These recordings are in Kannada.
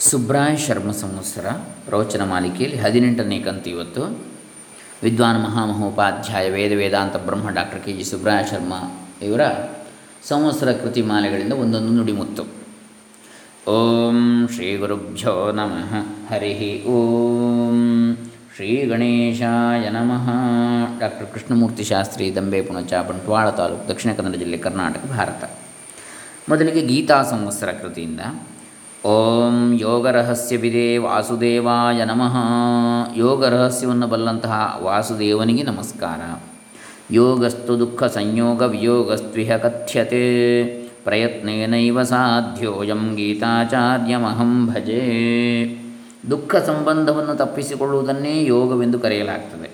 ಸುಬ್ರಾಯ ಶರ್ಮ ಸಂವತ್ಸರ, ಪ್ರವಚನ ಮಾಲಿಕೆಯಲ್ಲಿ ಹದಿನೆಂಟನೇ ಕಂತು ಇವತ್ತು. ವಿದ್ವಾನ್ ಮಹಾಮಹೋಪಾಧ್ಯಾಯ ವೇದ ವೇದಾಂತ ಬ್ರಹ್ಮ doctor K G Subraya Sharma ಇವರ ಸಂವತ್ಸರ ಕೃತಿ ಮಾಲೆಗಳಿಂದ ಒಂದೊಂದು ನುಡಿಮುತ್ತು ಓಂ ಶ್ರೀ ಗುರುಭ್ಯೋ ನಮಃ. ಹರಿ ಓಂ ಶ್ರೀ ಗಣೇಶಾಯ ನಮಃ. ಡಾಕ್ಟರ್ ಕೃಷ್ಣಮೂರ್ತಿ ಶಾಸ್ತ್ರಿ ದಂಬೆ ಪುಣಚ ಬಂಟ್ವಾಳ ತಾಲೂಕು, ದಕ್ಷಿಣ ಕನ್ನಡ ಜಿಲ್ಲೆ ಕರ್ನಾಟಕ, ಭಾರತ. ಮೊದಲಿಗೆ ಗೀತಾ ಸಂವತ್ಸರ ಕೃತಿಯಿಂದ ಓಂ ಯೋಗರಹಸ್ಯವಿದೆ ವಾಸುದೇವಾಯ ನಮಃ. ಯೋಗ ರಹಸ್ಯವನ್ನು ಬಲ್ಲಂತಹ ವಾಸುದೇವನಿಗೆ ನಮಸ್ಕಾರ. ಯೋಗಸ್ತು ದುಃಖ ಸಂಯೋಗ ವಿಯೋಗಸ್ತ್ವಿಹ ಕಥ್ಯತೆ. ಪ್ರಯತ್ನೇನೈವ ಸಾಧ್ಯೋಯಂ ಗೀತಾಚಾರ್ಯಮಹಂ ಭಜೆ. ದುಃಖ ಸಂಬಂಧವನ್ನು ತಪ್ಪಿಸಿಕೊಳ್ಳುವುದನ್ನೇ ಯೋಗವೆಂದು ಕರೆಯಲಾಗ್ತದೆ.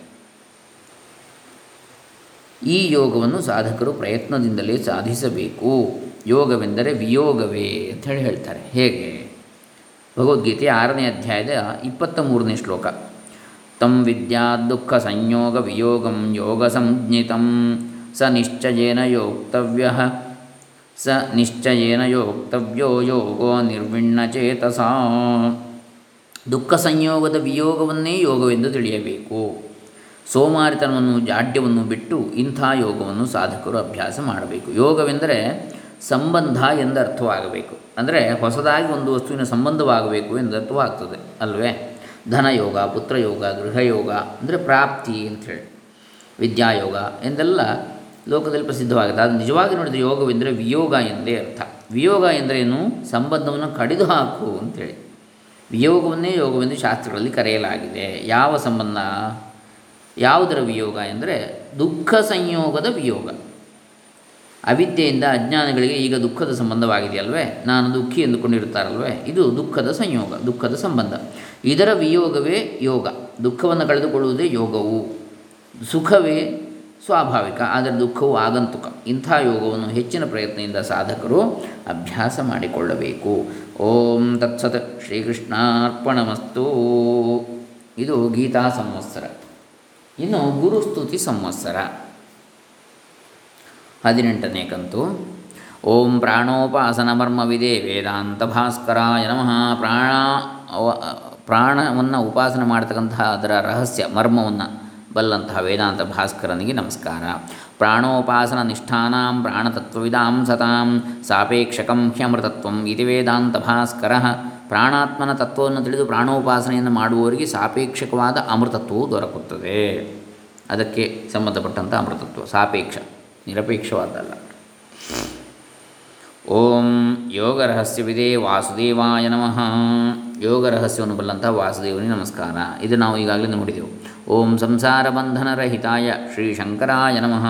ಈ ಯೋಗವನ್ನು ಸಾಧಕರು ಪ್ರಯತ್ನದಿಂದಲೇ ಸಾಧಿಸಬೇಕು. ಯೋಗವೆಂದರೆ ವಿಯೋಗವೇ ಅಂತ ಹೇಳಿ ಹೇಳ್ತಾರೆ. ಹೇಗೆ? ಭಗವದ್ಗೀತೆ ಆರನೇ ಅಧ್ಯಾಯದ ಇಪ್ಪತ್ತ ಮೂರನೇ ಶ್ಲೋಕ. ತಂ ವಿದ್ಯಾ ದುಃಖ ಸಂಯೋಗ ವಿಯೋಗಂ ಯೋಗ ಸಂಜ್ಞಿತಂ. ಸ ನಿಶ್ಚಯೇನ ಯೋಕ್ತವ್ಯ. ಸ ನಿಶ್ಚಯೇನ ಯೋಕ್ತವ್ಯೋ ಯೋಗೋ ನಿರ್ವಿಣ್ಣಚೇತಸ ದುಃಖ ಸಂಯೋಗದ ವಿಯೋಗವನ್ನೇ ಯೋಗವೆಂದು ತಿಳಿಯಬೇಕು. ಸೋಮಾರಿತನವನ್ನು ಜಾಡ್ಯವನ್ನು ಬಿಟ್ಟು ಇಂಥ ಯೋಗವನ್ನು ಸಾಧಕರು ಅಭ್ಯಾಸ ಮಾಡಬೇಕು. ಯೋಗವೆಂದರೆ ಸಂಬಂಧ ಎಂದರ್ಥವಾಗಬೇಕು ಅಂದರೆ ಹೊಸದಾಗಿ ಒಂದು ವಸ್ತುವಿನ ಸಂಬಂಧವಾಗಬೇಕು ಎಂದರ್ಥವಾಗ್ತದೆ ಅಲ್ವೇ? ಧನಯೋಗ, ಪುತ್ರಯೋಗ, ಗೃಹಯೋಗ, ಅಂದರೆ ಪ್ರಾಪ್ತಿ ಅಂಥೇಳಿ ವಿದ್ಯಾಯೋಗ ಎಂದೆಲ್ಲ ಲೋಕದಲ್ಲಿ ಪ್ರಸಿದ್ಧವಾಗಿದೆ ಅದು ನಿಜವಾಗಿ ನೋಡಿದರೆ ಯೋಗವೆಂದರೆ ವಿಯೋಗ ಎಂದೇ ಅರ್ಥ. ವಿಯೋಗ ಎಂದರೇನು ಸಂಬಂಧವನ್ನು ಕಡಿದು ಹಾಕು ಅಂತೇಳಿ ವಿಯೋಗವನ್ನೇ ಯೋಗವೆಂದು ಶಾಸ್ತ್ರಗಳಲ್ಲಿ ಕರೆಯಲಾಗಿದೆ. ಯಾವ ಸಂಬಂಧ? ಯಾವುದರ ವಿಯೋಗ? ಎಂದರೆ ದುಃಖ ಸಂಯೋಗದ ವಿಯೋಗ. ಅವಿದ್ಯೆಯಿಂದ ಅಜ್ಞಾನಿಗಳಿಗೆ ಈಗ ದುಃಖದ ಸಂಬಂಧವಾಗಿದೆಯಲ್ವೇ? ನಾನು ದುಃಖಿ ಎಂದುಕೊಂಡಿರುತ್ತಾರಲ್ವೇ? ಇದು ದುಃಖದ ಸಂಯೋಗ, ದುಃಖದ ಸಂಬಂಧ. ಇದರ ವಿಯೋಗವೇ ಯೋಗ. ದುಃಖವನ್ನು ಕಳೆದುಕೊಳ್ಳುವುದೇ ಯೋಗವು. ಸುಖವೇ ಸ್ವಾಭಾವಿಕ, ಆದರೆ ದುಃಖವು ಆಗಂತುಕ. ಇಂಥ ಯೋಗವನ್ನು ಹೆಚ್ಚಿನ ಪ್ರಯತ್ನದಿಂದ ಸಾಧಕರು ಅಭ್ಯಾಸ ಮಾಡಿಕೊಳ್ಳಬೇಕು. ಓಂ ತತ್ಸತ್ ಶ್ರೀಕೃಷ್ಣಾರ್ಪಣಮಸ್ತು. ಇದು ಗೀತಾ ಸಂವತ್ಸರ. ಇನ್ನು ಗುರುಸ್ತುತಿ ಸಂವತ್ಸರ. ಹದಿನೆಂಟನೇ ಕಂತು. ಓಂ ಪ್ರಾಣೋಪಾಸನ ಮರ್ಮವಿದೆ ವೇದಾಂತ ಭಾಸ್ಕರಾಯ ನಮಃ. ಪ್ರಾಣ ಪ್ರಾಣವನ್ನು ಉಪಾಸನೆ ಮಾಡ್ತಕ್ಕಂತಹ ಅದರ ರಹಸ್ಯ, ಮರ್ಮವನ್ನು ಬಲ್ಲಂತಹ ವೇದಾಂತ ಭಾಸ್ಕರನಿಗೆ ನಮಸ್ಕಾರ. ಪ್ರಾಣೋಪಾಸನ ನಿಷ್ಠಾನಾಂ ಪ್ರಾಣತತ್ವವಿದಾಂ ಸತಾಂ ಸಾಪೇಕ್ಷಕಂ ಹ್ಯಮೃತತ್ವಂ ಇದು ವೇದಾಂತ ಭಾಸ್ಕರ. ಪ್ರಾಣಾತ್ಮನ ತತ್ವವನ್ನು ತಿಳಿದು ಪ್ರಾಣೋಪಾಸನೆಯನ್ನು ಮಾಡುವವರಿಗೆ ಸಾಪೇಕ್ಷಕವಾದ ಅಮೃತತ್ವವು ದೊರಕುತ್ತದೆ. ಅದಕ್ಕೆ ಸಂಬಂಧಪಟ್ಟಂಥ ಅಮೃತತ್ವ, ಸಾಪೇಕ್ಷ. ನಿರಪೇಕ್ಷವಾದಲ್ಲ. ಓಂ ಯೋಗ ರಹಸ್ಯವಿದೆ ವಾಸುದೇವಾಯ ನಮಃ. ಯೋಗ ರಹಸ್ಯವನ್ನು ಬಲ್ಲಂತಹ ವಾಸುದೇವನಿಗೆ ನಮಸ್ಕಾರ. ಇದು ನಾವು ಈಗಾಗಲೇ ನೋಡಿದೆವು. ಓಂ ಸಂಸಾರ ಬಂಧನರಹಿತಾಯ ಶ್ರೀ ಶಂಕರಾಯ ನಮಃ.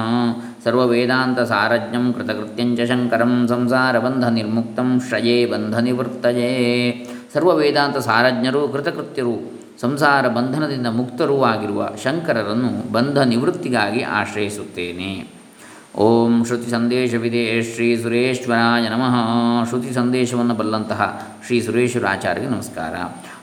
ಸರ್ವವೇದಾಂತ ಸಾರಜ್ಞಂ ಕೃತಕೃತ್ಯಂಚ ಶಂಕರಂ ಸಂಸಾರ ಬಂಧ ನಿರ್ಮುಕ್ತಂ ಶ್ರಯೇ ಬಂಧ ನಿವೃತ್ತಯೇ ಸರ್ವ ವೇದಾಂತ ಸಾರಜ್ಞರು ಕೃತಕೃತ್ಯರು ಸಂಸಾರ ಬಂಧನದಿಂದ ಮುಕ್ತರೂ ಆಗಿರುವ ಶಂಕರರನ್ನು ಬಂಧ ನಿವೃತ್ತಿಗಾಗಿ ಆಶ್ರಯಿಸುತ್ತೇನೆ. ಓಂ ಶ್ರುತಿ ಸಂದೇಶವಿದೆ ಶ್ರೀ ಸುರೇಶ್ವರಾಯ ನಮಃ. ಶ್ರುತಿ ಸಂದೇಶವನ್ನು ಬಲ್ಲಂತಹ ಶ್ರೀ ಸುರೇಶ್ವರಾಚಾರ್ಯಗೆ ನಮಸ್ಕಾರ.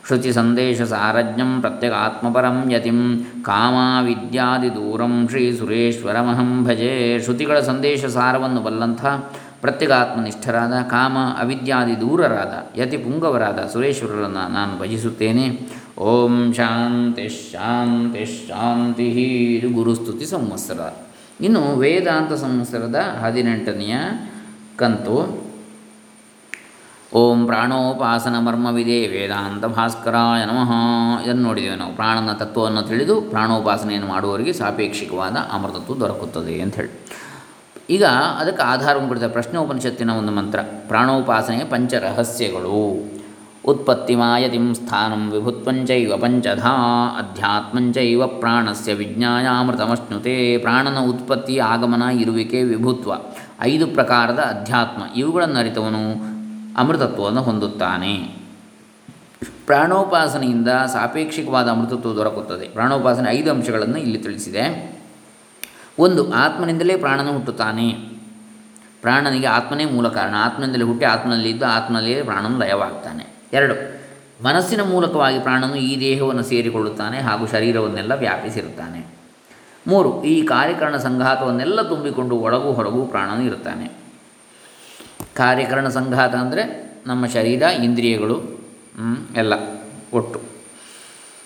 ಶ್ರುತಿ ಸಂದೇಶ ಸಾರಜ್ಞಂ ಪ್ರತ್ಯೇಕ ಆತ್ಮಪರಂ ಯತಿಂ ಕಾಮ ವಿದ್ಯಾದಿ ದೂರಂ ಶ್ರೀ ಸುರೇಶ್ವರಮಹಂ ಭಜೆ. ಶ್ರುತಿಗಳ ಸಂದೇಶ ಸಾರವನ್ನು ಬಲ್ಲಂಥ ಪ್ರತ್ಯಗಾತ್ಮನಿಷ್ಠರಾದ, ಕಾಮ ಅವಿದ್ಯಾದಿ ದೂರರಾದ, ಯತಿ ಪುಂಗವರಾದ ಸುರೇಶ್ವರರನ್ನು ನಾನು ಭಜಿಸುತ್ತೇನೆ. ಓಂ ಶಾಂತಿ ಶಾಂತಿ ಶಾಂತಿ ಇದು ಗುರುಸ್ತುತಿ ಸಂವತ್ಸರ. ಇನ್ನು ವೇದಾಂತ ಸಂವತ್ಸರದ ಹದಿನೆಂಟನೆಯ ಕಂತು. ಓಂ ಪ್ರಾಣೋಪಾಸನ ಮರ್ಮವಿದೆ ವೇದಾಂತ ಭಾಸ್ಕರಾಯ ನಮಃ. ಇದನ್ನು ನೋಡಿದ್ದೇವೆ ನಾವು. ಪ್ರಾಣನ ತತ್ವವನ್ನು ತಿಳಿದು ಪ್ರಾಣೋಪಾಸನೆಯನ್ನು ಮಾಡುವವರಿಗೆ ಸಾಪೇಕ್ಷಿಕವಾದ ಅಮೃತತ್ವ ದೊರಕುತ್ತದೆ ಅಂಥೇಳಿ. ಈಗ ಅದಕ್ಕೆ ಆಧಾರವನ್ನು ಕೊಡ್ತಾರೆ ಪ್ರಶ್ನೋಪನಿಷತ್ತಿನ ಒಂದು ಮಂತ್ರ. ಪ್ರಾಣೋಪಾಸನೆಯ ಪಂಚ ರಹಸ್ಯಗಳು ಉತ್ಪತ್ತಿಮಾಯತಿಂ ಸ್ಥಾನಂ ವಿಭುತ್ವಂಚೈವ ಪಂಚಧಾ ಅಧ್ಯಾತ್ಮಂಚೈವ ಪ್ರಾಣಸ್ಯ ವಿಜ್ಞಾನಾಮೃತಮಶ್ನುತೆ ಪ್ರಾಣನ ಉತ್ಪತ್ತಿ ಆಗಮನ ಇರುವಿಕೆ ವಿಭುತ್ವ ಐದು ಪ್ರಕಾರದ ಅಧ್ಯಾತ್ಮ ಇವುಗಳನ್ನು ಅರಿತವನು ಅಮೃತತ್ವವನ್ನು ಹೊಂದುತ್ತಾನೆ. ಪ್ರಾಣೋಪಾಸನೆಯಿಂದ ಸಾಪೇಕ್ಷಿಕವಾದ ಅಮೃತತ್ವ ದೊರಕುತ್ತದೆ. ಪ್ರಾಣೋಪಾಸನೆ ಐದು ಅಂಶಗಳನ್ನು ಇಲ್ಲಿ ತಿಳಿಸಿದೆ. ಒಂದು, ಆತ್ಮನಿಂದಲೇ ಪ್ರಾಣನ ಹುಟ್ಟುತ್ತಾನೆ. ಪ್ರಾಣನಿಗೆ ಆತ್ಮನೇ ಮೂಲ ಕಾರಣ. ಆತ್ಮನಿಂದಲೇ ಹುಟ್ಟಿ ಆತ್ಮನಲ್ಲಿ ಇದ್ದು ಆತ್ಮನಲ್ಲಿಯೇ ಪ್ರಾಣನು ಲಯವಾಗ್ತಾನೆ. ಎರಡು, ಮನಸ್ಸಿನ ಮೂಲಕವಾಗಿ ಪ್ರಾಣನು ಈ ದೇಹವನ್ನು ಸೇರಿಕೊಳ್ಳುತ್ತಾನೆ ಹಾಗೂ ಶರೀರವನ್ನೆಲ್ಲ ವ್ಯಾಪಿಸಿರುತ್ತಾನೆ. ಮೂರು, ಈ ಕಾರ್ಯಕರಣ ಸಂಘಾತವನ್ನೆಲ್ಲ ತುಂಬಿಕೊಂಡು ಒಳಗೂ ಹೊರಗೂ ಪ್ರಾಣನು ಇರುತ್ತಾನೆ. ಕಾರ್ಯಕರಣ ಸಂಘಾತ ಅಂದರೆ ನಮ್ಮ ಶರೀರ, ಇಂದ್ರಿಯಗಳು ಎಲ್ಲ ಒಟ್ಟು.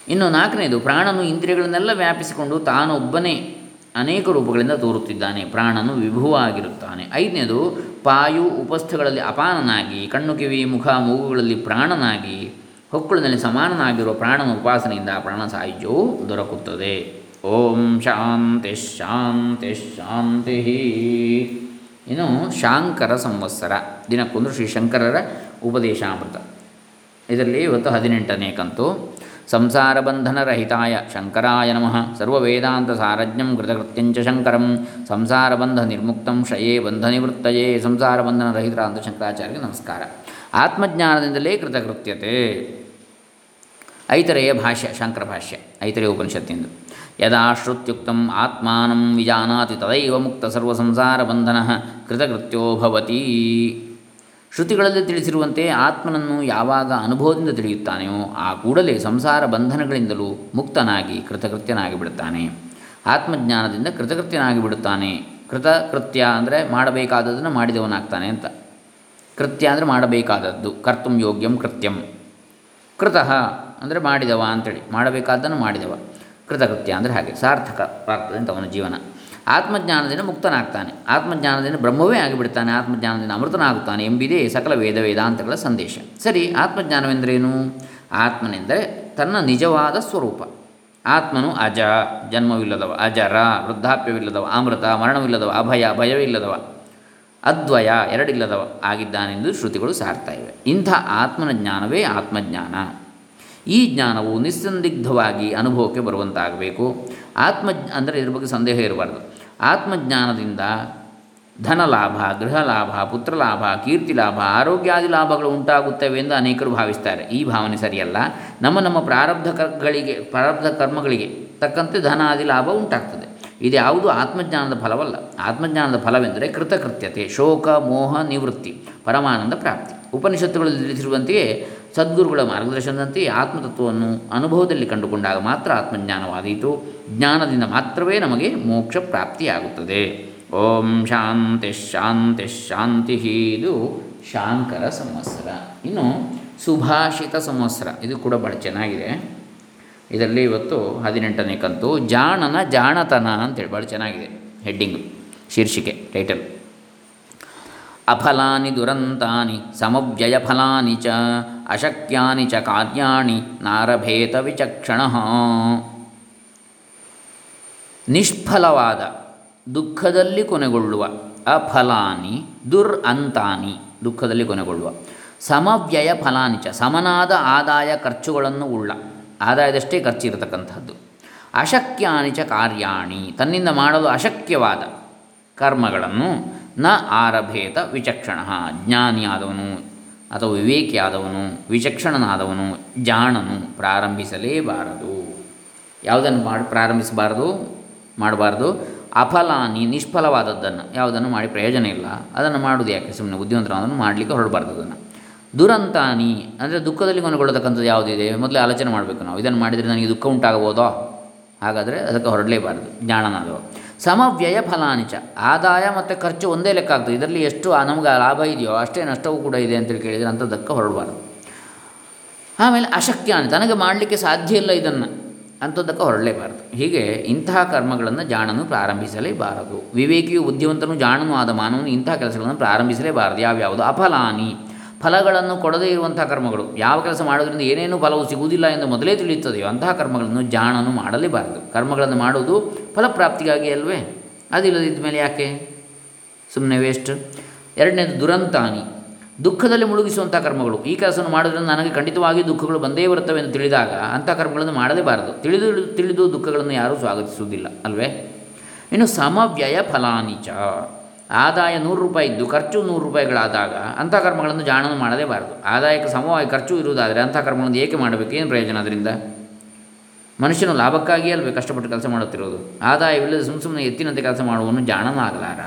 ಇನ್ನು ನಾಲ್ಕನೇದು, ಪ್ರಾಣನು ಇಂದ್ರಿಯಗಳನ್ನೆಲ್ಲ ವ್ಯಾಪಿಸಿಕೊಂಡು ತಾನೊಬ್ಬನೇ ಅನೇಕ ರೂಪಗಳಿಂದ ತೋರುತ್ತಿದ್ದಾನೆ. ಪ್ರಾಣನು ವಿಭುವಾಗಿರುತ್ತಾನೆ. ಐದನೇದು ಪಾಯು ಉಪಸ್ಥಗಳಲ್ಲಿ ಅಪಾನನಾಗಿ, ಕಣ್ಣು ಕಿವಿ, ಮುಖ, ಮೂಗುಗಳಲ್ಲಿ ಪ್ರಾಣನಾಗಿ ಹೊಕ್ಕಳಿನಲ್ಲಿ ಸಮಾನನಾಗಿರುವ ಪ್ರಾಣನ ಉಪಾಸನೆಯಿಂದ ಪ್ರಾಣ ಸಾಹಿತ್ಯವು ದೊರಕುತ್ತದೆ. ಓಂ ಶಾಂತಿ ಶಾಂತಿ ಶಾಂತಿ. ಇನ್ನು ಶಾಂಕರ ಸಂವತ್ಸರ, ದಿನಕ್ಕೊಂದು ಶ್ರೀ ಶಂಕರರ ಉಪದೇಶಾಮೃತ. ಇದರಲ್ಲಿ ಇವತ್ತು ಹದಿನೆಂಟನೇ ಕಂತು. ಸಂಸಾರ ಬಂಧನರಹಿತಾಯ ಶಂಕರಾಯ ನಮಃ. ಸರ್ವವೇದಾಂತಸಾರಜ್ಞಂ ಕೃತಕೃತ್ಯಂಚ ಶಂಕರಂ. ಸಂಸಾರ ಬಂಧ ನಿರ್ಮುಕ್ತಂ ಶ್ರಯೇ ಬಂಧ ನಿವೃತ್ತಯೇ ಸಂಸಾರ ಅಂತ ಶಂಕರಾಚಾರ್ಯಗೆ ನಮಸ್ಕಾರ. ಆತ್ಮಜ್ಞಾನದಿಂದಲೇ ಕೃತಕೃತ್ಯತೆ. ಐತರೆಯ ಭಾಷ್ಯ, ಶಂಕರ ಭಾಷ್ಯ, ಐತರೆಯ ಉಪನಿಷತ್ತಿಂದು ಯದಾ ಶ್ರುತ್ಯುಕ್ತ ಆತ್ಮಾನಂ ವಿಜಾನಾತಿ ತದೈವ ಮುಕ್ತ ಸರ್ವಸಂಸಾರಬಂಧನ ಕೃತಕೃತ್ಯೋ ಭವತಿ. ಶ್ರುತಿಗಳಲ್ಲಿ ತಿಳಿಸಿರುವಂತೆ ಆತ್ಮನನ್ನು ಯಾವಾಗ ಅನುಭವದಿಂದ ತಿಳಿಯುತ್ತಾನೆಯೋ ಆ ಕೂಡಲೇ ಸಂಸಾರ ಬಂಧನಗಳಿಂದಲೂ ಮುಕ್ತನಾಗಿ ಕೃತಕೃತ್ಯನಾಗಿ ಬಿಡುತ್ತಾನೆ ಆತ್ಮಜ್ಞಾನದಿಂದ ಕೃತಕೃತ್ಯನಾಗಿ ಬಿಡುತ್ತಾನೆ ಕೃತಕೃತ್ಯ ಅಂದರೆ ಮಾಡಬೇಕಾದದನ್ನು ಮಾಡಿದವನಾಗ್ತಾನೆ ಅಂತ. ಕೃತ್ಯ ಅಂದರೆ ಮಾಡಬೇಕಾದದ್ದು. ಕರ್ತುಂ ಯೋಗ್ಯಂ ಕೃತ್ಯಂ. ಕೃತಃ ಅಂದರೆ ಮಾಡಿದವ ಅಂತೇಳಿ. ಮಾಡಬೇಕಾದ್ದನ್ನು ಮಾಡಿದವ. ಕೃತಕೃತ್ಯ ಅಂದರೆ ಹಾಗೆ ಸಾರ್ಥಕವಾಗ್ತದೆ ಅಂತ ಅವನ ಜೀವನ. ಆತ್ಮಜ್ಞಾನದಿಂದ ಮುಕ್ತನಾಗ್ತಾನೆ. ಆತ್ಮಜ್ಞಾನದಿಂದ ಬ್ರಹ್ಮವೇ ಆಗಿಬಿಡ್ತಾನೆ. ಆತ್ಮಜ್ಞಾನದಿಂದ ಅಮೃತನಾಗುತ್ತಾನೆ ಎಂಬಿದೇ ಸಕಲ ವೇದ ವೇದಾಂತಗಳ ಸಂದೇಶ. ಸರಿ, ಆತ್ಮಜ್ಞಾನವೆಂದರೇನು? ಆತ್ಮನೆಂದರೆ ತನ್ನ ನಿಜವಾದ ಸ್ವರೂಪ. ಆತ್ಮನು ಅಜ, ಜನ್ಮವಿಲ್ಲದವ. ಅಜರ, ವೃದ್ಧಾಪ್ಯವಿಲ್ಲದವ. ಅಮೃತ, ಮರಣವಿಲ್ಲದವ. ಅಭಯ, ಭಯವಿಲ್ಲದವ. ಅದ್ವಯ, ಎರಡಿಲ್ಲದವ ಆಗಿದ್ದಾನೆಂದು ಶ್ರುತಿಗಳು ಸಾರ್ತಾ ಇವೆ. ಇಂಥ ಆತ್ಮನ ಜ್ಞಾನವೇ ಆತ್ಮಜ್ಞಾನ. ಈ ಜ್ಞಾನವು ನಿಸ್ಸಂದಿಗ್ಧವಾಗಿ ಅನುಭವಕ್ಕೆ ಬರುವಂತಾಗಬೇಕು. ಆತ್ಮ ಅಂದರೆ ಇದ್ರ ಬಗ್ಗೆ ಸಂದೇಹ ಇರಬಾರ್ದು. ಆತ್ಮಜ್ಞಾನದಿಂದ ಧನ ಲಾಭ, ಗೃಹ ಲಾಭ, ಪುತ್ರ ಲಾಭ, ಕೀರ್ತಿ ಲಾಭ, ಆರೋಗ್ಯಾದಿ ಲಾಭಗಳು ಉಂಟಾಗುತ್ತವೆ ಎಂದು ಅನೇಕರು ಭಾವಿಸ್ತಾರೆ. ಈ ಭಾವನೆ ಸರಿಯಲ್ಲ. ನಮ್ಮ ನಮ್ಮ ಪ್ರಾರಬ್ಧ ಕರ್ಗಳಿಗೆ ಪ್ರಾರಬ್ಧ ಕರ್ಮಗಳಿಗೆ ತಕ್ಕಂತೆ ಧನ ಆದಿ ಲಾಭ ಉಂಟಾಗ್ತದೆ. ಇದ್ಯಾವುದು ಆತ್ಮಜ್ಞಾನದ ಫಲವಲ್ಲ. ಆತ್ಮಜ್ಞಾನದ ಫಲವೆಂದರೆ ಕೃತಕೃತ್ಯತೆ, ಶೋಕ, ಮೋಹ, ನಿವೃತ್ತಿ, ಪರಮಾನಂದ ಪ್ರಾಪ್ತಿ. ಉಪನಿಷತ್ತುಗಳಲ್ಲಿ ತಿಳಿಸಿರುವಂತೆಯೇ ಸದ್ಗುರುಗಳ ಮಾರ್ಗದರ್ಶನದಂತೆ ಆತ್ಮತತ್ವವನ್ನು ಅನುಭವದಲ್ಲಿ ಕಂಡುಕೊಂಡಾಗ ಮಾತ್ರ ಆತ್ಮಜ್ಞಾನವಾದೀತು. ಜ್ಞಾನದಿಂದ ಮಾತ್ರವೇ ನಮಗೆ ಮೋಕ್ಷ ಪ್ರಾಪ್ತಿಯಾಗುತ್ತದೆ. ಓಂ ಶಾಂತಿ ಶಾಂತಿ ಶಾಂತಿ ಇದು ಶಾಂಕರ ಸಂವತ್ಸರ. ಇನ್ನು ಸುಭಾಷಿತ ಸಂವತ್ಸರ, ಇದು ಕೂಡ ಭಾಳ ಚೆನ್ನಾಗಿದೆ. ಇದರಲ್ಲಿ ಇವತ್ತು ಹದಿನೆಂಟನೇ ಕಂತು ಜಾಣನ ಜಾಣತನ ಅಂತೇಳಿ ಭಾಳ ಚೆನ್ನಾಗಿದೆ ಹೆಡ್ಡಿಂಗು, ಶೀರ್ಷಿಕೆ, ಟೈಟಲ್. ಅಫಲಾನಿ ದುರಂತಾನಿ ಸಮವ್ಯಯ ಫಲಾನಿ ಚ, ಅಶಕ್ಯಾನಿ ಚ ಕಾರ್ಯಾಣಿ, ನಾರಭೇತ ವಿಚಕ್ಷಣ. ನಿಷ್ಫಲವಾದ, ದುಃಖದಲ್ಲಿ ಕೊನೆಗೊಳ್ಳುವ, ಅಫಲಾನಿ ದುರ್ ಅಂತಾನಿ ದುಃಖದಲ್ಲಿ ಕೊನೆಗೊಳ್ಳುವ. ಸಮವ್ಯಯ ಫಲಾನಿ ಚ, ಸಮನಾದ ಆದಾಯ ಖರ್ಚುಗಳನ್ನು ಉಳ್ಳ, ಆದಾಯದಷ್ಟೇ ಖರ್ಚಿರತಕ್ಕಂಥದ್ದು. ಅಶಕ್ಯಾನಿ ಚ ಕಾರ್ಯಾಣಿ, ತನ್ನಿಂದ ಮಾಡಲು ಅಶಕ್ಯವಾದ ಕರ್ಮಗಳನ್ನು ನ ಆರಭೇತ ವಿಚಕ್ಷಣ. ಜ್ಞಾನಿಯಾದವನು ಅಥವಾ ವಿವೇಕಿಯಾದವನು, ವಿಚಕ್ಷಣನಾದವನು, ಜಾಣನು ಪ್ರಾರಂಭಿಸಲೇಬಾರದು. ಯಾವುದನ್ನು ಮಾಡಿ, ಪ್ರಾರಂಭಿಸಬಾರದು? ಮಾಡಬಾರ್ದು. ಅಫಲಾನಿ, ನಿಷ್ಫಲವಾದದ್ದನ್ನು. ಯಾವುದನ್ನು ಮಾಡಿ ಪ್ರಯೋಜನ ಇಲ್ಲ. ಅದನ್ನು ಮಾಡೋದು ಯಾಕೆ? ಸುಮ್ಮನೆ ಬುದ್ಧಿವಂತರಾದನ್ನು ಮಾಡಲಿಕ್ಕೆ ಹೊರಡಬಾರ್ದು ಅದನ್ನು. ದುರಂತಾನಿ, ಅಂದರೆ ದುಃಖದಲ್ಲಿ ಕೊನೆಗೊಳ್ಳತಕ್ಕಂಥದ್ದು ಯಾವುದಿದೆ ಮೊದಲೇ ಆಲೋಚನೆ ಮಾಡಬೇಕು ನಾವು. ಇದನ್ನು ಮಾಡಿದರೆ ನನಗೆ ದುಃಖ ಉಂಟಾಗಬೋದೋ ಹಾಗಾದರೆ ಅದಕ್ಕೆ ಹೊರಡಲೇಬಾರದು. ಜ್ಞಾನನಾದವ. ಸಮವ್ಯಯ ಫಲಾನಿಚ ಆದಾಯ ಮತ್ತು ಖರ್ಚು ಒಂದೇ ಲೆಕ್ಕ ಆಗ್ತದೆ ಇದರಲ್ಲಿ ಎಷ್ಟು ನಮಗೆ ಲಾಭ ಇದೆಯೋ ಅಷ್ಟೇ ನಷ್ಟವೂ ಕೂಡ ಇದೆ ಅಂತೇಳಿ ಕೇಳಿದರೆ ಅಂಥದ್ದಕ್ಕೆ ಹೊರಡಬಾರ್ದು. ಆಮೇಲೆ ಅಶಕ್ಯ ತನಗೆ ಮಾಡಲಿಕ್ಕೆ ಸಾಧ್ಯ ಇಲ್ಲ ಇದನ್ನು. ಅಂಥದ್ದಕ್ಕೆ ಹೊರಡಲೇಬಾರದು. ಹೀಗೆ ಇಂತಹ ಕರ್ಮಗಳನ್ನು ಜಾಣನು ಪ್ರಾರಂಭಿಸಲೇಬಾರದು. ವಿವೇಕಿಯು ಬುದ್ಧಿವಂತನು ಜಾಣನು ಆದ ಮಾನವನು ಇಂತಹ ಕೆಲಸಗಳನ್ನು ಪ್ರಾರಂಭಿಸಲೇಬಾರದು. ಯಾವ್ಯಾವುದು? ಅಫಲಾನಿ. ಫಲಗಳನ್ನು ಕೊಡದೇ ಇರುವಂತಹ ಕರ್ಮಗಳು. ಯಾವ ಕೆಲಸ ಮಾಡೋದ್ರಿಂದ ಏನೇನು ಫಲವು ಸಿಗುವುದಿಲ್ಲ ಎಂದು ಮೊದಲೇ ತಿಳಿಯುತ್ತದೆಯೋ ಅಂತಹ ಕರ್ಮಗಳನ್ನು ಜಾಣನು ಮಾಡಲೇಬಾರದು. ಕರ್ಮಗಳನ್ನು ಮಾಡುವುದು ಫಲಪ್ರಾಪ್ತಿಗಾಗಿ ಅಲ್ವೇ? ಅದಿಲ್ಲದಿದ್ದ ಮೇಲೆ ಯಾಕೆ? ಸುಮ್ಮನೆ ವೇಸ್ಟ್ ಎರಡನೇದು ದುರಂತಾನಿ. ದುಃಖದಲ್ಲಿ ಮುಳುಗಿಸುವಂಥ ಕರ್ಮಗಳು. ಈ ಕೆಲಸವನ್ನು ಮಾಡೋದ್ರಿಂದ ನನಗೆ ಖಂಡಿತವಾಗಿ ದುಃಖಗಳು ಬಂದೇ ಬರುತ್ತವೆ ಎಂದು ತಿಳಿದಾಗ ಅಂಥ ಕರ್ಮಗಳನ್ನು ಮಾಡಲೇಬಾರದು. ತಿಳಿದು ತಿಳಿದು ದುಃಖಗಳನ್ನು ಯಾರೂ ಸ್ವಾಗತಿಸುವುದಿಲ್ಲ. ಅಲ್ವೇ? ಇನ್ನು ಸಮವ್ಯಯ ಫಲಾನಿಚ ಆದಾಯ ನೂರು ರೂಪಾಯಿ ಇದ್ದು, ಖರ್ಚು ನೂರು ರೂಪಾಯಿಗಳಾದಾಗ ಅಂಥ ಕರ್ಮಗಳನ್ನು ಜಾಣನು ಮಾಡಲೇಬಾರದು ಆದಾಯಕ್ಕೆ ಸಮವಾಗಿ ಖರ್ಚು ಇರುವುದಾದರೆ ಅಂಥ ಕರ್ಮಗಳನ್ನು ಏಕೆ ಮಾಡಬೇಕು? ಏನು ಪ್ರಯೋಜನ ಅದರಿಂದ? ಮನುಷ್ಯನು ಲಾಭಕ್ಕಾಗಿಯೇ ಅಲ್ವೇ ಕಷ್ಟಪಟ್ಟು ಕೆಲಸ ಮಾಡುತ್ತಿರೋದು ಆದಾಯವಿಲ್ಲದೆ ಸುಮ್ಮ ಸುಮ್ಮನೆ ಎತ್ತಿನಂತೆ ಕೆಲಸ ಮಾಡುವವನು ಜಾಣನಾಗಲಾರ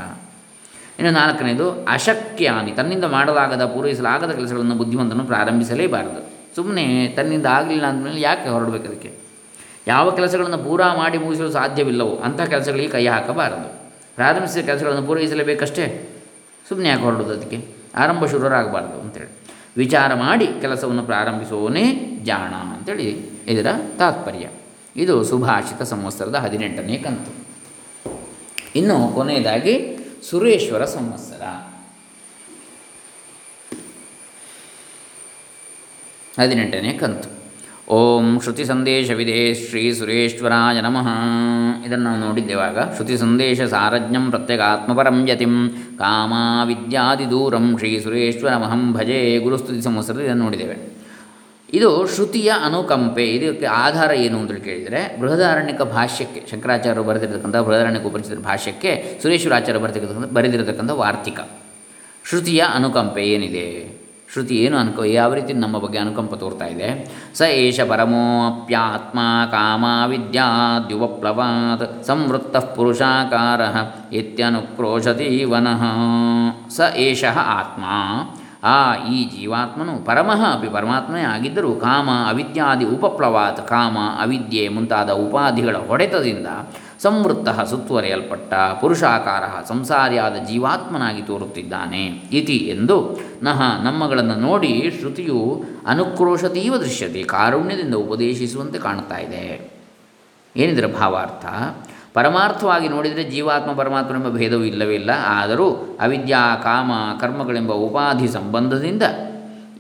ಇನ್ನು ನಾಲ್ಕನೇದು, ಅಶಕ್ಯಾನಿ. ತನ್ನಿಂದ ಮಾಡಲಾಗದ, ಪೂರೈಸಲಾಗದ ಕೆಲಸಗಳನ್ನು ಬುದ್ಧಿವಂತನು ಪ್ರಾರಂಭಿಸಲೇಬಾರದು. ಸುಮ್ಮನೆ ತನ್ನಿಂದ ಆಗಲಿಲ್ಲ ಅಂದಮೇಲೆ ಯಾಕೆ ಹೊರಡಬೇಕು ಅದಕ್ಕೆ ಯಾವ ಕೆಲಸಗಳನ್ನು ಪೂರಾ ಮಾಡಿ ಮುಗಿಸಲು ಸಾಧ್ಯವಿಲ್ಲವೋ ಅಂಥ ಕೆಲಸಗಳಿಗೆ ಕೈ ಹಾಕಬಾರದು. ಪ್ರಾರಂಭಿಸಿದ ಕೆಲಸಗಳನ್ನು ಪೂರೈಸಲೇಬೇಕಷ್ಟೇ? ಸುಮ್ಮನೆ ಯಾಕೆ ಹೊರಡೋದು ಅದಕ್ಕೆ? ಆರಂಭ ಶುರುವರಾಗಬಾರ್ದು ಅಂತೇಳಿ. ವಿಚಾರ ಮಾಡಿ ಕೆಲಸವನ್ನು ಪ್ರಾರಂಭಿಸುವವನೇ ಜಾಣ ಅಂತೇಳಿ ಇದರ ತಾತ್ಪರ್ಯ. ಇದು ಸುಭಾಷಿತ ಸಂವತ್ಸರದ ಹದಿನೆಂಟನೇ ಕಂತು. ಇನ್ನು ಕೊನೆಯದಾಗಿ ಸುರೇಶ್ವರ ಸಂವತ್ಸರ. ಹದಿನೆಂಟನೇ ಕಂತು. ಓಂ ಶ್ರುತಿ ಸಂದೇಶವಿದೆ ಶ್ರೀ ಸುರೇಶ್ವರಾಯ ನಮಃ. ಇದನ್ನು ನಾವು ನೋಡಿದ್ದೇವಾಗ ಶ್ರುತಿ ಸಂದೇಶ ಸಾರಜ್ಞಂ ಪ್ರತ್ಯಗಾತ್ಮಪರಂ ಯತಿಂ ಕಾಮ ವಿದ್ಯಾದಿ ದೂರಂ ಶ್ರೀ ಸುರೇಶ್ವರಮಹಂ ಭಜೆ ಗುರುಸ್ತುತಿ ಸಂವತ್ಸರದ ಇದನ್ನು ನೋಡಿದ್ದೇವೆ. ಇದು ಶ್ರುತಿಯ ಅನುಕಂಪೆ, ಇದಕ್ಕೆ ಆಧಾರ ಏನು ಅಂತೇಳಿ ಕೇಳಿದರೆ ಬೃಹದಾರಣ್ಯಕ ಭಾಷ್ಯಕ್ಕೆ, ಶಂಕರಾಚಾರ್ಯರು ಬರೆದಿರತಕ್ಕಂಥ ಬೃಹದಾರಣ್ಯಕ ಉಪರಿಸಿದ ಭಾಷ್ಯಕ್ಕೆ ಸುರೇಶ್ವರಾಚಾರ್ಯ ಬರೆದಿರತಕ್ಕಂಥ ಬರೆದಿರತಕ್ಕಂಥ ವಾರ್ತಿಕ. ಶ್ರುತಿಯ ಅನುಕಂಪೆ ಏನಿದೆ? ಶ್ರುತಿ ಏನು ಅನ್ಕೋ, ಯಾವ ರೀತಿ ನಮ್ಮ ಬಗ್ಗೆ ಅನುಕಂಪ ತೋರ್ತಾ ಇದೆ? ಸ ಏಷ ಪರಮೋಪ್ಯಾತ್ಮ ಕಾಮ ವಿದ್ಯಾದ್ಯುವಪ್ಲವಾತ್ ಸಂವೃತ್ತ ಪುರುಷಾಕಾರ ಇತ್ಯನುಕ್ರೋಶತಿ ವನಃ. ಸ ಏಷ ಆತ್ಮ. ಆ ಈ ಜೀವಾತ್ಮನು ಪರಮಃ ಅಪಿ ಪರಮಾತ್ಮನೇ ಆಗಿದ್ದರೂ ಕಾಮ ಅವಿದ್ಯಾದಿ ಉಪಪ್ಲವಾತ್, ಕಾಮ ಅವಿದ್ಯೆ ಮುಂತಾದ ಉಪಾಧಿಗಳ ಹೊಡೆತದಿಂದ ಸಂವೃತ್ತ ಸುತ್ತುವರೆಯಲ್ಪಟ್ಟ ಪುರುಷಾಕಾರ ಸಂಸಾರಿಯಾದ ಜೀವಾತ್ಮನಾಗಿ ತೋರುತ್ತಿದ್ದಾನೆ ಇತಿ ಎಂದು ನಹ ನಮ್ಮಗಳನ್ನು ನೋಡಿ ಶ್ರುತಿಯು ಅನುಕ್ರೋಶತೀವ ದೃಶ್ಯತೆ, ಕಾರುಣ್ಯದಿಂದ ಉಪದೇಶಿಸುವಂತೆ ಕಾಣ್ತಾ ಇದೆ. ಏನಿದರ ಭಾವಾರ್ಥ? ಪರಮಾರ್ಥವಾಗಿ ನೋಡಿದರೆ ಜೀವಾತ್ಮ ಪರಮಾತ್ಮನೆಂಬ ಭೇದವೂ ಇಲ್ಲವೇ ಇಲ್ಲ. ಆದರೂ ಅವಿದ್ಯಾ, ಕಾಮ, ಕರ್ಮಗಳೆಂಬ ಉಪಾಧಿ ಸಂಬಂಧದಿಂದ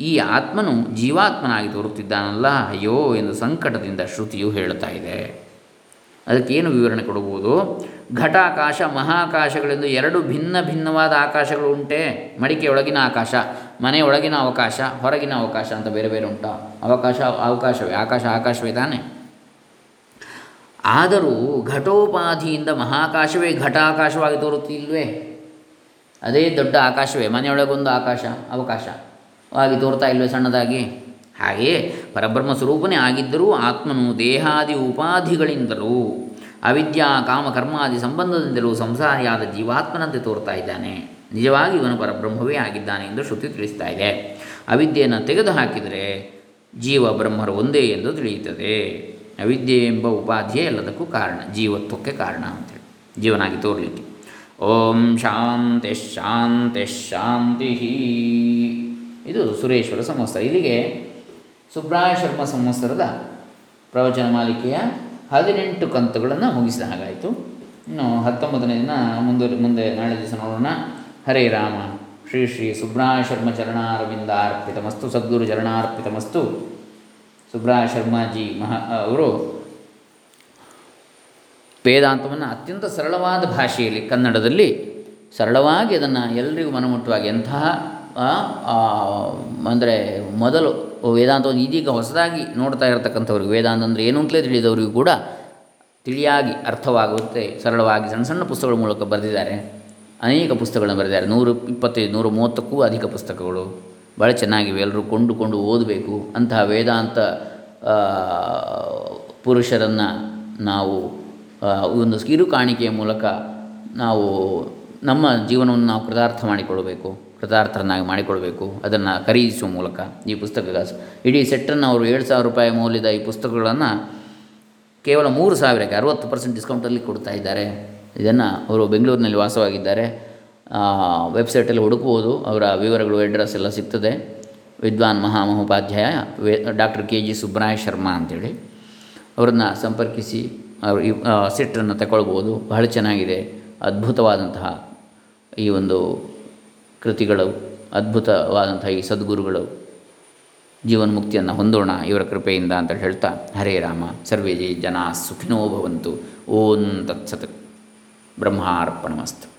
ಈ ಆತ್ಮನು ಜೀವಾತ್ಮನಾಗಿ ತೋರುತ್ತಿದ್ದಾನಲ್ಲ? ಅಯ್ಯೋ ಎಂದು ಸಂಕಟದಿಂದ ಶ್ರುತಿಯು ಹೇಳ್ತಾ ಇದೆ. ಅದಕ್ಕೇನು ವಿವರಣೆ ಕೊಡಬಹುದು ಘಟಾಕಾಶ, ಮಹಾಕಾಶಗಳೆಂದು ಎರಡು ಭಿನ್ನ ಭಿನ್ನವಾದ ಆಕಾಶಗಳು ಉಂಟೆ. ಮಡಿಕೆ ಒಳಗಿನ ಆಕಾಶ ಮನೆಯೊಳಗಿನ ಅವಕಾಶ, ಹೊರಗಿನ ಅವಕಾಶ ಅಂತ ಬೇರೆ ಬೇರೆ ಉಂಟಾ. ಅವಕಾಶ, ಅವಕಾಶವೇ, ಆಕಾಶ, ಆಕಾಶವೇ ತಾನೆ. ಆದರೂ ಘಟೋಪಾಧಿಯಿಂದ ಮಹಾಕಾಶವೇ ಘಟಾಕಾಶವಾಗಿ ತೋರುತ್ತಿಲ್ವೇ? ಅದೇ ದೊಡ್ಡ ಆಕಾಶವೇ ಮನೆಯೊಳಗೊಂದು ಆಕಾಶ ಅವಕಾಶವಾಗಿ ತೋರ್ತಾ ಇಲ್ವೇ ಸಣ್ಣದಾಗಿ? ಹಾಗೆಯೇ ಪರಬ್ರಹ್ಮ ಸ್ವರೂಪನೇ ಆಗಿದ್ದರೂ ಆತ್ಮನು ದೇಹಾದಿ ಉಪಾಧಿಗಳಿಂದಲೂ ಅವಿದ್ಯಾ, ಕಾಮ, ಕರ್ಮಾದಿ ಸಂಬಂಧದಿಂದಲೂ ಸಂಸಾರಿಯಾದ ಜೀವಾತ್ಮನಂತೆ ತೋರ್ತಾ ಇದ್ದಾನೆ. ನಿಜವಾಗಿ ಇವನು ಪರಬ್ರಹ್ಮವೇ ಆಗಿದ್ದಾನೆ ಎಂದು ಶ್ರುತಿ ತಿಳಿಸ್ತಾ ಇದೆ. ಅವಿದ್ಯೆಯನ್ನು ತೆಗೆದು ಹಾಕಿದರೆ ಜೀವ ಬ್ರಹ್ಮರು ಒಂದೇ ಎಂದು ತಿಳಿಯುತ್ತದೆ. ಅವಿದ್ಯೆ ಎಂಬ ಉಪಾಧಿಯೇ ಎಲ್ಲದಕ್ಕೂ ಕಾರಣ, ಜೀವತ್ವಕ್ಕೆ ಕಾರಣ ಅಂತೇಳಿ ಜೀವನಾಗಿ ತೋರಲಿಕ್ಕೆ. ಓಂ ಶಾಂತಿ ಶಾಂತಿ ಶಾಂತಿ ಇದು ಸುರೇಶ್ವರ ಸಮಸ್ತ ಇಲ್ಲಿಗೆ ಸುಬ್ರಾಯ ಶರ್ಮ ಸಂವತ್ಸರದ ಪ್ರವಚನ ಮಾಲಿಕೆಯ ಹದಿನೆಂಟು ಕಂತುಗಳನ್ನು ಮುಗಿಸಿದ ಹಾಗಾಯಿತು. ಇನ್ನು ಹತ್ತೊಂಬತ್ತನೇ ದಿನ ಮುಂದೆ ಮುಂದೆ ನಾಳೆ ದಿವಸ ನೋಡೋಣ. ಹರೇ ರಾಮ. ಶ್ರೀ ಶ್ರೀ ಸುಬ್ರಾಯ ಶರ್ಮ ಚರಣಾರವಿಂದಾರ್ಪಿತಮಸ್ತು. ಸದ್ಗುರು ಚರಣಾರ್ಪಿತಮಸ್ತು. ಸುಬ್ರಾಯ ಶರ್ಮಾಜಿ ಮಹಾ ಅವರು ವೇದಾಂತವನ್ನು ಅತ್ಯಂತ ಸರಳವಾದ ಭಾಷೆಯಲ್ಲಿ, ಕನ್ನಡದಲ್ಲಿ ಸರಳವಾಗಿ ಅದನ್ನು ಎಲ್ಲರಿಗೂ ಮನಮುಟ್ಟುವಾಗಿ ಎಂತಹ ಅಂದರೆ ಮೊದಲು ವೇದಾಂತವನ್ನು ಇದೀಗ ಹೊಸದಾಗಿ ನೋಡ್ತಾ ಇರತಕ್ಕಂಥವ್ರಿಗೆ, ವೇದಾಂತ ಅಂದರೆ ಏನು ಅಂತಲೇ ತಿಳಿದವರಿಗೂ ಕೂಡ ತಿಳಿಯಾಗಿ ಅರ್ಥವಾಗುತ್ತೆ, ಸರಳವಾಗಿ ಸಣ್ಣ ಸಣ್ಣ ಪುಸ್ತಕಗಳ ಮೂಲಕ ಬರೆದಿದ್ದಾರೆ. ಅನೇಕ ಪುಸ್ತಕಗಳನ್ನು ಬರೆದಿದ್ದಾರೆ. ನೂರು ಇಪ್ಪತ್ತೈದು, ನೂರು ಮೂವತ್ತಕ್ಕೂ ಅಧಿಕ ಪುಸ್ತಕಗಳು. ಭಾಳ ಚೆನ್ನಾಗಿವೆ. ಎಲ್ಲರೂ ಕೊಂಡುಕೊಂಡು ಓದಬೇಕು. ಅಂತಹ ವೇದಾಂತ ಪುರುಷರನ್ನು ನಾವು ಒಂದು ಕಿರು ಕಾಣಿಕೆಯ ಮೂಲಕ ನಾವು ನಮ್ಮ ಜೀವನವನ್ನು ನಾವು ಕೃತಾರ್ಥ ಮಾಡಿಕೊಳ್ಬೇಕು. ಕೃತಾರ್ಥರನ್ನಾಗಿ ಮಾಡಿಕೊಡಬೇಕು. ಅದನ್ನು ಖರೀದಿಸುವ ಮೂಲಕ ಈ ಪುಸ್ತಕ ಇಡೀ ಸೆಟ್ಟನ್ನು ಅವರು ಏಳು ಸಾವಿರ ರೂಪಾಯಿ ಮೌಲ್ಯದ ಈ ಪುಸ್ತಕಗಳನ್ನು ಕೇವಲ ಮೂರು ಸಾವಿರಕ್ಕೆ ಅರುವತ್ತು ಪರ್ಸೆಂಟ್ ಡಿಸ್ಕೌಂಟಲ್ಲಿ ಕೊಡ್ತಾ ಇದ್ದಾರೆ. ಇದನ್ನು ಅವರು ಬೆಂಗಳೂರಿನಲ್ಲಿ ವಾಸವಾಗಿದ್ದಾರೆ. ವೆಬ್ಸೈಟಲ್ಲಿ ಹುಡುಕ್ಬೋದು ಅವರ ವಿವರಗಳು ಅಡ್ರೆಸ್ ಎಲ್ಲ ಸಿಗ್ತದೆ. ವಿದ್ವಾನ್ ಮಹಾಮಹೋಪಾಧ್ಯಾಯ, way, doctor K G Subraya Sharma ಅಂತೇಳಿ. ಅವರನ್ನು ಸಂಪರ್ಕಿಸಿ ಅವರು ಈ ಸೆಟ್ಟನ್ನು ತಗೊಳ್ಬೋದು ಬಹಳ ಚೆನ್ನಾಗಿದೆ. ಅದ್ಭುತವಾದಂತಹ ಈ ಒಂದು ಕೃತಿಗಳು ಅದ್ಭುತವಾದಂಥ ಈ ಸದ್ಗುರುಗಳು ಜೀವನ್ಮುಕ್ತಿಯನ್ನು ಹೊಂದೋಣ, ಇವರ ಕೃಪೆಯಿಂದ ಅಂತ ಹೇಳ್ತಾ, ಹರೇ ರಾಮ, ಸರ್ವೇ ಜನ ಸುಖಿನೋ ಭವಂತು, ಓಂ ತತ್ಸತ್, ಬ್ರಹ್ಮಾರ್ಪಣಮಸ್ತು.